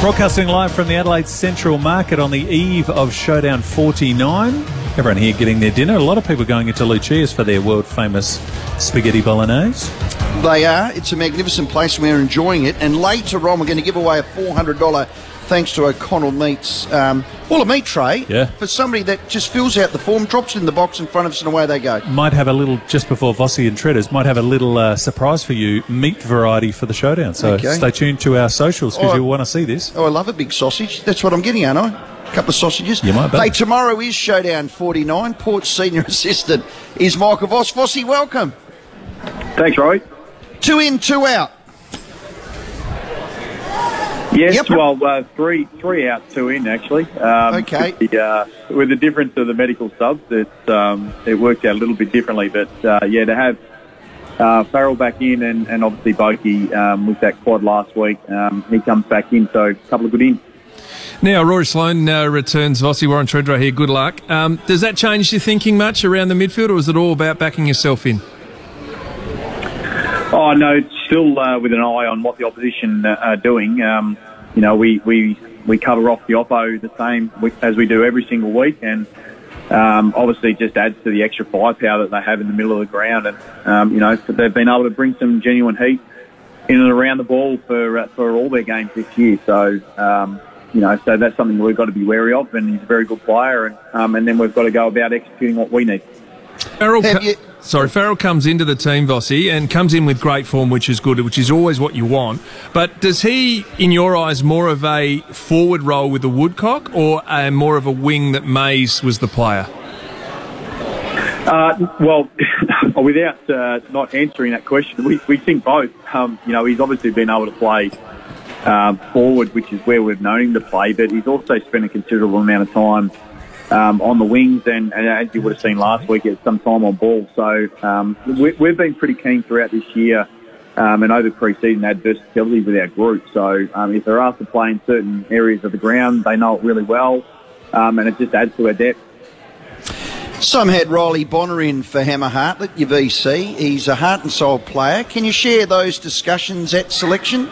Broadcasting live from the Adelaide Central Market on the eve of Showdown 49. Everyone here getting their dinner. A lot of people going into Lucia's for their world famous spaghetti bolognese. They are. It's a magnificent place. We're enjoying it. And later on, we're going to give away a $400 thanks to O'Connell Meats, um, well, a meat tray Yeah. for somebody that just fills out the form, drops it in the box in front of us, and away they go. Might have a little, just before Vossi and Treaders, might have a little uh, surprise for you, meat variety for the Showdown. So Okay. stay tuned to our socials because Oh. you'll want to see this. Oh, I love a big sausage. That's what I'm getting, aren't I? A couple of sausages. You might be. Hey, tomorrow is Showdown 49. Port Senior Assistant is Michael Voss. Vossi, welcome. Thanks, Roy. Two in, two out. Yes, Yep. well, uh, three three out, two in actually. Um, Okay. With the, uh, with the difference of the medical subs, it um, it worked out a little bit differently. But uh, yeah, to have uh, Farrell back in and, and obviously Boki um, with that quad last week, um, he comes back in. So a couple of good ins. Now, Rory Sloane uh, returns. Vossi Warren Tredrea here. Good luck. Um, does that change your thinking much around the midfield, or is it all about backing yourself in? Oh no, still uh, with an eye on what the opposition uh, are doing. Um, you know, we, we we cover off the oppo the same as we do every single week, and um, obviously just adds to the extra firepower that they have in the middle of the ground. And um, you know, they've been able to bring some genuine heat in and around the ball for uh, for all their games this year. So. Um, you know, so that's something we've got to be wary of, and he's a very good player, and um, and then we've got to go about executing what we need. Farrell, co- you- sorry, Farrell comes into the team, Vossi, and comes in with great form, which is good, which is always what you want. But does he, in your eyes, more of a forward role with the Woodcock, or a, more of a wing that Mays was the player? Uh, well, without uh, not answering that question, we, we think both. Um, you know, he's obviously been able to play um, forward, which is where we've known him to play, but he's also spent a considerable amount of time um, on the wings, and, and as you would have seen last week, at some time on ball. So um, we, we've been pretty keen throughout this year um, and over pre-season add versatility with our group. So um, if they're asked to play in certain areas of the ground, they know it really well, um, and it just adds to our depth. Some had Riley Bonner in for Hammer Hartlett, your VC. He's a heart and soul player. Can you share those discussions at selection?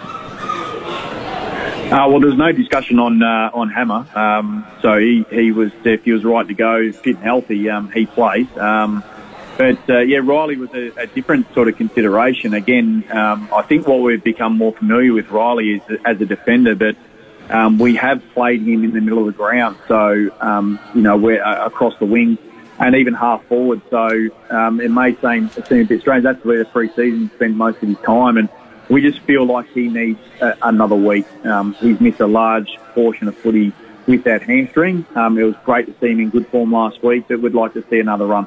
Uh, well, there's no discussion on uh, on Hammer. Um, so he, he was if he was right to go fit and healthy, um, he plays. Um, but uh, yeah, Riley was a, a different sort of consideration. Again, um, I think what we've become more familiar with Riley is as a defender, but um, we have played him in the middle of the ground. So um, you know we're uh, across the wing and even half forward. So um, it may seem seem a bit strange. That's where the pre-season spent most of his time and we just feel like he needs uh, another week. Um, he's missed a large portion of footy with that hamstring. Um, it was great to see him in good form last week, but we'd like to see another run.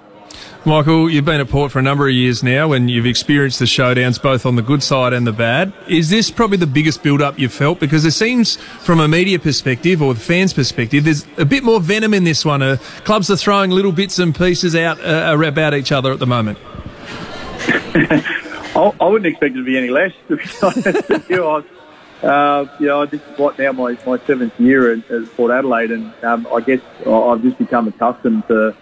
Michael, you've been at Port for a number of years now and you've experienced the showdowns both on the good side and the bad. Is this probably the biggest build up you've felt? Because it seems from a media perspective or the fans' perspective, there's a bit more venom in this one. Uh, clubs are throwing little bits and pieces out uh, about each other at the moment. I, I wouldn't expect it to be any less, to be honest with you. I, uh, you know, this is what now my, my seventh year at, at Port Adelaide, and um, I guess I- I've just become accustomed to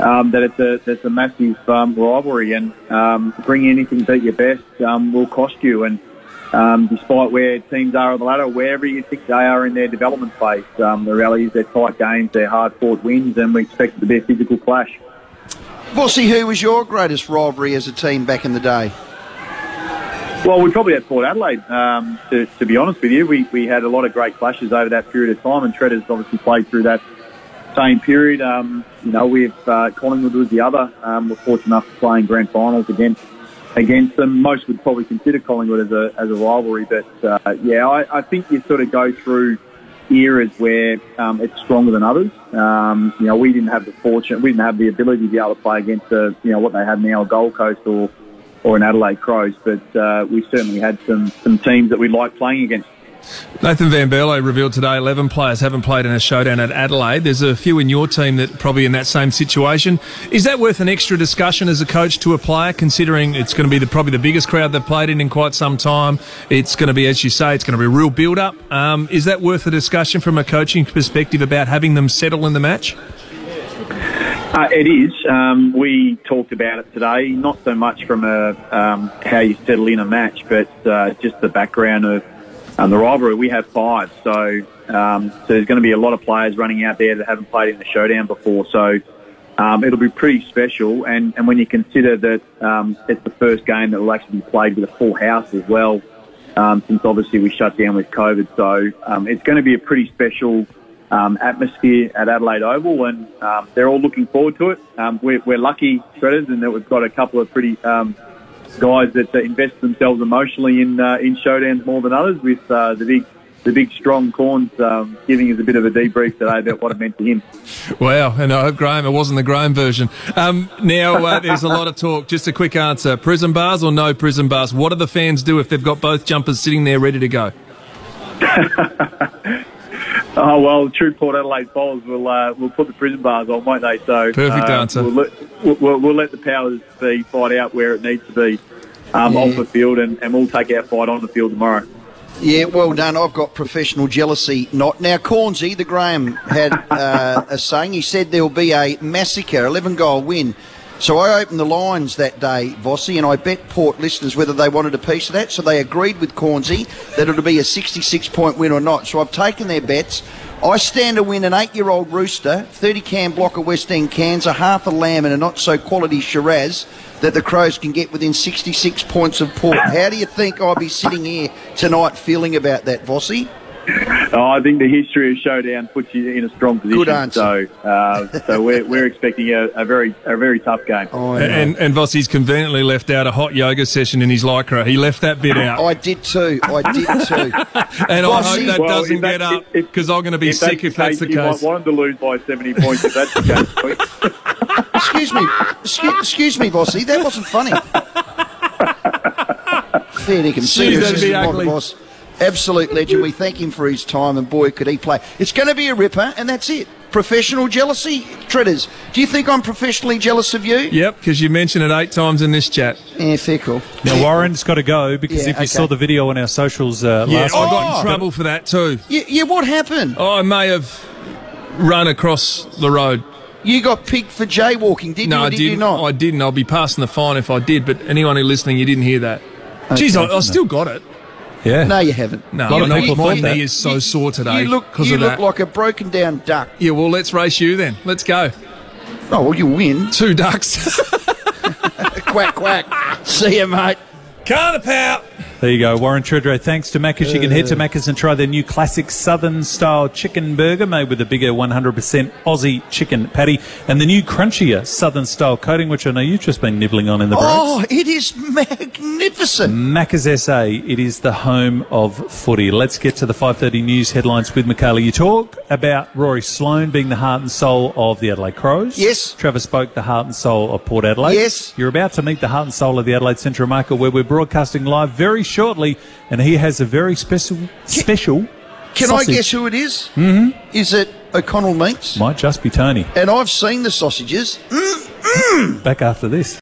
um, that it's a it's a massive um, rivalry, and um, bringing anything beat your best um, will cost you. And um, despite where teams are on the ladder, wherever you think they are in their development phase, um, the reality is they're tight games, they're hard fought wins, and we expect it to be a physical clash. Vossi, who was your greatest rivalry as a team back in the day? Well, we probably had Port Adelaide. Um, to, to be honest with you, we, we had a lot of great clashes over that period of time, and Treaders obviously played through that same period. Um, you know, with uh, Collingwood was the other. Um, we're fortunate enough to play in grand finals against against them. Most would probably consider Collingwood as a as a rivalry, but uh, yeah, I, I think you sort of go through eras where um, it's stronger than others. Um, you know, we didn't have the fortune, we didn't have the ability to be able to play against the, you know what they have now, Gold Coast or or an Adelaide Crows, but uh, we certainly had some some teams that we like playing against. Nathan Van Berlo revealed today 11 players haven't played in a showdown at Adelaide. There's a few in your team that probably in that same situation. Is that worth an extra discussion as a coach to a player, considering it's going to be the, probably the biggest crowd they've played in in quite some time? It's going to be, as you say, it's going to be a real build up. Um, is that worth a discussion from a coaching perspective about having them settle in the match? Uh, it is. Um, we talked about it today, not so much from a um, how you settle in a match, but uh, just the background of um, the rivalry. We have five, so um, so there's going to be a lot of players running out there that haven't played in the showdown before. So um, it'll be pretty special. And, and when you consider that um, it's the first game that will actually be played with a full house as well, since obviously we shut down with COVID, so it's going to be a pretty special. Um, atmosphere at Adelaide Oval, and um, they're all looking forward to it. Um, we're, we're lucky, Treaders, in that we've got a couple of pretty um, guys that uh, invest themselves emotionally in uh, in showdowns more than others. With uh, the big the big strong Cornes um, giving us a bit of a debrief today about what it meant to him. Wow, and I hope Graham, it wasn't the Graham version. Um, now, uh, there's a lot of talk. Just a quick answer prison bars or no prison bars? What do the fans do if they've got both jumpers sitting there ready to go? Oh well, true Port Adelaide followers will uh, will put the prison bars on, won't they? So Perfect uh, answer. We'll let, we'll, we'll let the powers be fight out where it needs to be um, Yeah. off the field, and, and we'll take our fight on the field tomorrow. Yeah, well done. I've got professional jealousy. Not now, Cornsey. The Graham had uh, a saying. He said there will be a massacre, eleven goal win. So I opened the lines that day, Vossi, and I bet Port listeners whether they wanted a piece of that. So they agreed with Cornsey that it'll be a 66 point win or not. So I've taken their bets. I stand to win an eight year old rooster, 30 can block of West End cans, a half a lamb, and a not so quality Shiraz that the Crows can get within 66 points of Port. How do you think I'll be sitting here tonight feeling about that, Vossi? Oh, I think the history of showdown puts you in a strong position. Good answer. So, uh, so we're, we're expecting a, a very a very tough game. And, and Vossi's conveniently left out a hot yoga session in his lycra. He left that bit out. I did too. I did too. and I hope that Well, doesn't that- get up because I'm going to be If sick if that's the you case. might want them to lose by 70 points if that's the case. excuse me, excuse, excuse me, Vossi. That wasn't funny. Fair dinkum. Jeez, Serious that'd be ugly. boss. Absolute legend. We thank him for his time, and boy, could he play. It's going to be a ripper, and that's it. Professional jealousy, Treaders. Do you think I'm professionally jealous of you? Yep, because you mentioned it eight times in this chat. Yeah, fair call. Now, Warren's got to go because Yeah, if you okay. saw the video on our socials uh, Yeah, I last got in trouble for that too. Yeah, yeah, what happened? Oh, I may have run across the road. You got picked for jaywalking, did No, you? Or I did didn't. you not? I didn't. I'll be passing the fine if I did. But anyone who listening, you didn't hear that. Jeez, I, I still got it. Yeah. no, you haven't. No, A lot of my- people my thought that. knee is so sore today You eh, look, you of look that. like a broken down duck. yeah, well, let's race you then. Let's go. Oh, well, you win. Two ducks. quack, quack. See you, mate. Can't pout. There you go, Warren Tredrea. Thanks to Macca's. You can head to Uh. Macca's and try their new classic Southern style chicken burger made with a bigger 100% Aussie chicken patty and the new crunchier Southern style coating, which I know you've just been nibbling on in the break. Oh, it is magnificent. Macca's SA, it is the home of footy. Let's get to the 5.30 news headlines with Michaela. You talk about Rory Sloane being the heart and soul of the Adelaide Crows. Yes. Travis Boak, the heart and soul of Port Adelaide. Yes. You're about to meet the heart and soul of the Adelaide Central Market where we're broadcasting live very shortly and he has a very special, special Can sausage. I guess who it is? Mm-hmm. Is it O'Connell Meats? Might just be Tony. And I've seen the sausages. Back after this.